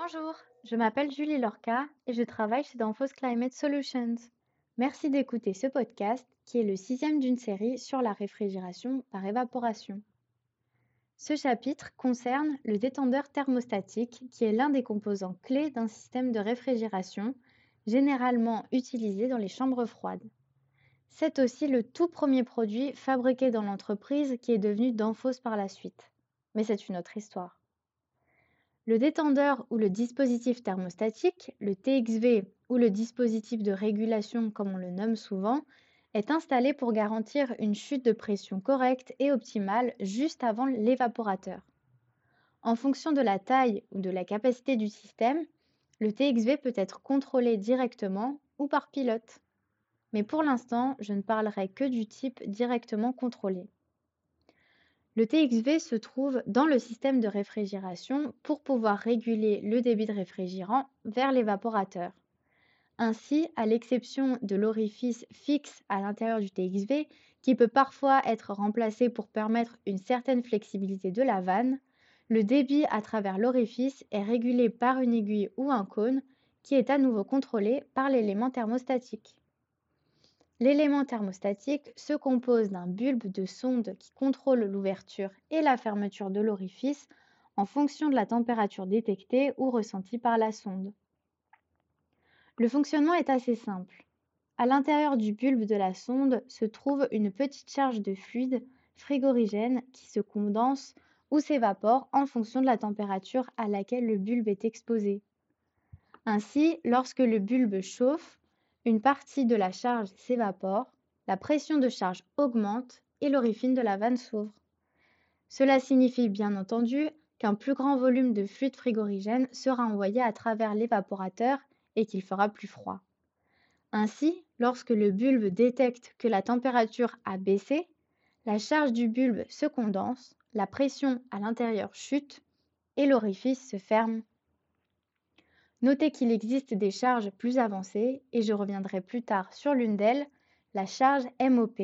Bonjour, je m'appelle Julie Lorca et je travaille chez Danfoss Climate Solutions. Merci d'écouter ce podcast qui est le sixième d'une série sur la réfrigération par évaporation. Ce chapitre concerne le détendeur thermostatique qui est l'un des composants clés d'un système de réfrigération généralement utilisé dans les chambres froides. C'est aussi le tout premier produit fabriqué dans l'entreprise qui est devenu Danfoss par la suite. Mais c'est une autre histoire. Le détendeur ou le dispositif thermostatique, le TXV ou le dispositif de régulation comme on le nomme souvent, est installé pour garantir une chute de pression correcte et optimale juste avant l'évaporateur. En fonction de la taille ou de la capacité du système, le TXV peut être contrôlé directement ou par pilote. Mais pour l'instant, je ne parlerai que du type directement contrôlé. Le TXV se trouve dans le système de réfrigération pour pouvoir réguler le débit de réfrigérant vers l'évaporateur. Ainsi, à l'exception de l'orifice fixe à l'intérieur du TXV, qui peut parfois être remplacé pour permettre une certaine flexibilité de la vanne, le débit à travers l'orifice est régulé par une aiguille ou un cône qui est à nouveau contrôlé par l'élément thermostatique. L'élément thermostatique se compose d'un bulbe de sonde qui contrôle l'ouverture et la fermeture de l'orifice en fonction de la température détectée ou ressentie par la sonde. Le fonctionnement est assez simple. À l'intérieur du bulbe de la sonde se trouve une petite charge de fluide frigorigène qui se condense ou s'évapore en fonction de la température à laquelle le bulbe est exposé. Ainsi, lorsque le bulbe chauffe, une partie de la charge s'évapore, la pression de charge augmente et l'orifine de la vanne s'ouvre. Cela signifie bien entendu qu'un plus grand volume de fluide frigorigène sera envoyé à travers l'évaporateur et qu'il fera plus froid. Ainsi, lorsque le bulbe détecte que la température a baissé, la charge du bulbe se condense, la pression à l'intérieur chute et l'orifice se ferme Notez qu'il existe des charges plus avancées et je reviendrai plus tard sur l'une d'elles, la charge MOP.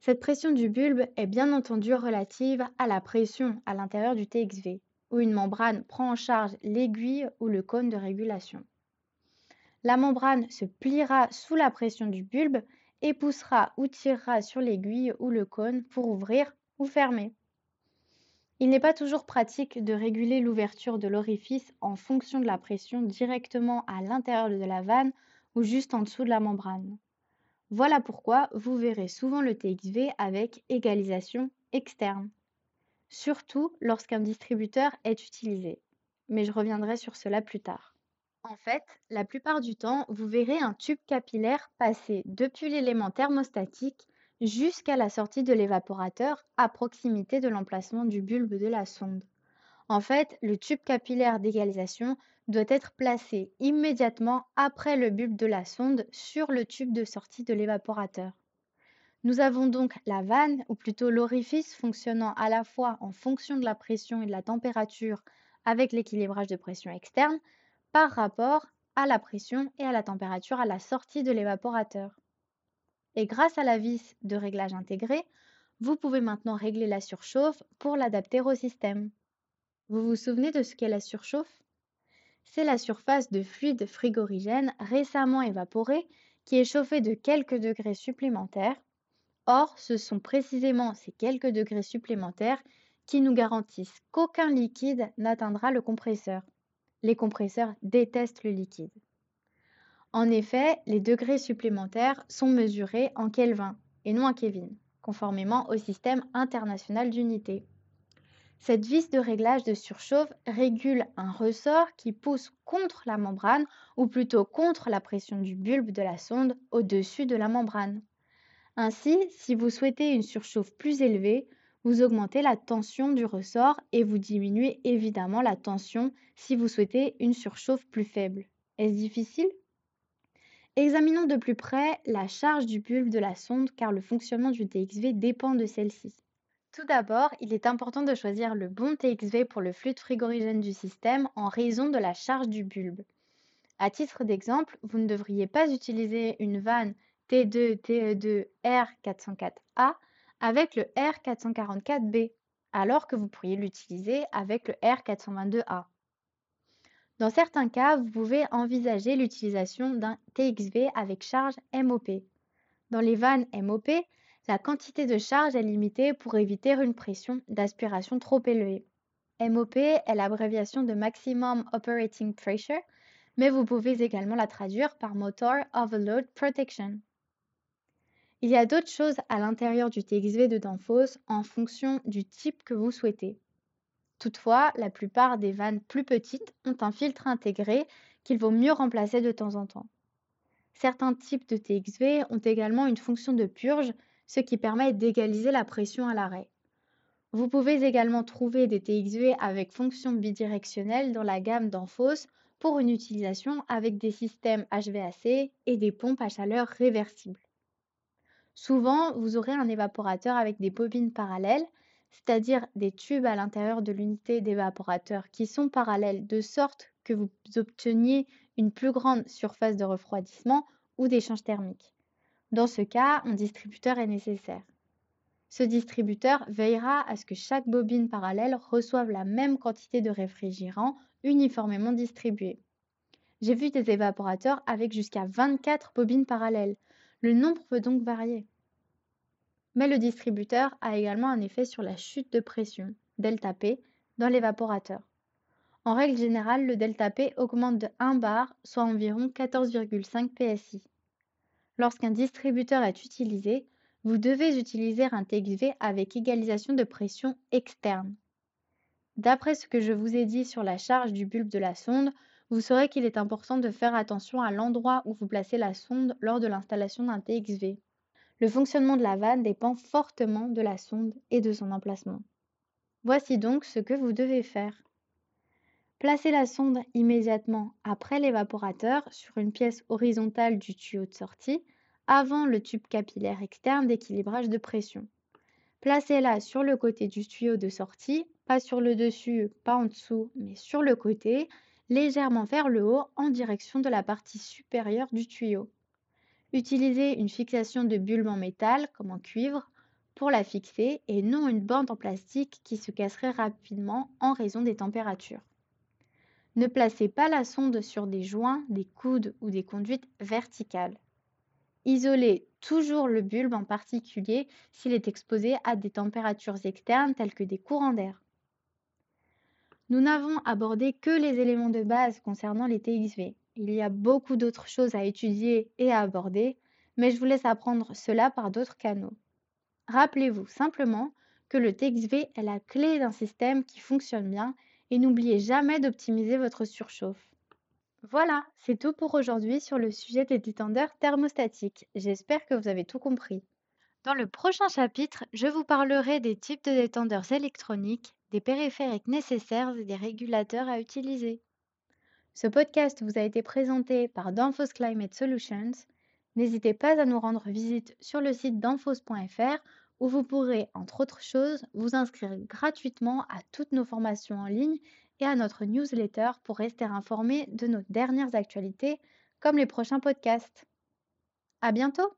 Cette pression du bulbe est bien entendu relative à la pression à l'intérieur du TXV, où une membrane prend en charge l'aiguille ou le cône de régulation. La membrane se pliera sous la pression du bulbe et poussera ou tirera sur l'aiguille ou le cône pour ouvrir ou fermer. Il n'est pas toujours pratique de réguler l'ouverture de l'orifice en fonction de la pression directement à l'intérieur de la vanne ou juste en dessous de la membrane. Voilà pourquoi vous verrez souvent le TXV avec égalisation externe, surtout lorsqu'un distributeur est utilisé. Mais je reviendrai sur cela plus tard. En fait, la plupart du temps, vous verrez un tube capillaire passer depuis l'élément thermostatique jusqu'à la sortie de l'évaporateur à proximité de l'emplacement du bulbe de la sonde. En fait, le tube capillaire d'égalisation doit être placé immédiatement après le bulbe de la sonde sur le tube de sortie de l'évaporateur. Nous avons donc la vanne, ou plutôt l'orifice fonctionnant à la fois en fonction de la pression et de la température avec l'équilibrage de pression externe par rapport à la pression et à la température à la sortie de l'évaporateur. Et grâce à la vis de réglage intégrée, vous pouvez maintenant régler la surchauffe pour l'adapter au système. Vous vous souvenez de ce qu'est la surchauffe? C'est la surface de fluide frigorigène récemment évaporé qui est chauffée de quelques degrés supplémentaires. Or, ce sont précisément ces quelques degrés supplémentaires qui nous garantissent qu'aucun liquide n'atteindra le compresseur. Les compresseurs détestent le liquide. En effet, les degrés supplémentaires sont mesurés en Kelvin et non en Kelvin, conformément au système international d'unités. Cette vis de réglage de surchauffe régule un ressort qui pousse contre la membrane ou plutôt contre la pression du bulbe de la sonde au-dessus de la membrane. Ainsi, si vous souhaitez une surchauffe plus élevée, vous augmentez la tension du ressort et vous diminuez évidemment la tension si vous souhaitez une surchauffe plus faible. Est-ce difficile? Examinons de plus près la charge du bulbe de la sonde car le fonctionnement du TXV dépend de celle-ci. Tout d'abord, il est important de choisir le bon TXV pour le fluide frigorigène du système en raison de la charge du bulbe. À titre d'exemple, vous ne devriez pas utiliser une vanne T2 TE2 R404A avec le R444B, alors que vous pourriez l'utiliser avec le R422A. Dans certains cas, vous pouvez envisager l'utilisation d'un TXV avec charge MOP. Dans les vannes MOP, la quantité de charge est limitée pour éviter une pression d'aspiration trop élevée. MOP est l'abréviation de Maximum Operating Pressure, mais vous pouvez également la traduire par Motor Overload Protection. Il y a d'autres choses à l'intérieur du TXV de Danfoss en fonction du type que vous souhaitez. Toutefois, la plupart des vannes plus petites ont un filtre intégré qu'il vaut mieux remplacer de temps en temps. Certains types de TXV ont également une fonction de purge, ce qui permet d'égaliser la pression à l'arrêt. Vous pouvez également trouver des TXV avec fonction bidirectionnelle dans la gamme Danfoss pour une utilisation avec des systèmes HVAC et des pompes à chaleur réversibles. Souvent, vous aurez un évaporateur avec des bobines parallèles, c'est-à-dire des tubes à l'intérieur de l'unité d'évaporateur qui sont parallèles de sorte que vous obteniez une plus grande surface de refroidissement ou d'échange thermique. Dans ce cas, un distributeur est nécessaire. Ce distributeur veillera à ce que chaque bobine parallèle reçoive la même quantité de réfrigérant uniformément distribuée. J'ai vu des évaporateurs avec jusqu'à 24 bobines parallèles, le nombre peut donc varier. Mais le distributeur a également un effet sur la chute de pression, ΔP, dans l'évaporateur. En règle générale, le ΔP augmente de 1 bar, soit environ 14,5 PSI. Lorsqu'un distributeur est utilisé, vous devez utiliser un TXV avec égalisation de pression externe. D'après ce que je vous ai dit sur la charge du bulbe de la sonde, vous saurez qu'il est important de faire attention à l'endroit où vous placez la sonde lors de l'installation d'un TXV. Le fonctionnement de la vanne dépend fortement de la sonde et de son emplacement. Voici donc ce que vous devez faire. Placez la sonde immédiatement après l'évaporateur sur une pièce horizontale du tuyau de sortie avant le tube capillaire externe d'équilibrage de pression. Placez-la sur le côté du tuyau de sortie, pas sur le dessus, pas en dessous, mais sur le côté, légèrement vers le haut en direction de la partie supérieure du tuyau. Utilisez une fixation de bulbe en métal, comme en cuivre, pour la fixer et non une bande en plastique qui se casserait rapidement en raison des températures. Ne placez pas la sonde sur des joints, des coudes ou des conduites verticales. Isolez toujours le bulbe en particulier s'il est exposé à des températures externes telles que des courants d'air. Nous n'avons abordé que les éléments de base concernant les TXV. Il y a beaucoup d'autres choses à étudier et à aborder, mais je vous laisse apprendre cela par d'autres canaux. Rappelez-vous simplement que le TXV est la clé d'un système qui fonctionne bien et n'oubliez jamais d'optimiser votre surchauffe. Voilà, c'est tout pour aujourd'hui sur le sujet des détendeurs thermostatiques. J'espère que vous avez tout compris. Dans le prochain chapitre, je vous parlerai des types de détendeurs électroniques, des périphériques nécessaires et des régulateurs à utiliser. Ce podcast vous a été présenté par Danfoss Climate Solutions. N'hésitez pas à nous rendre visite sur le site danfoss.fr où vous pourrez, entre autres choses, vous inscrire gratuitement à toutes nos formations en ligne et à notre newsletter pour rester informé de nos dernières actualités comme les prochains podcasts. À bientôt!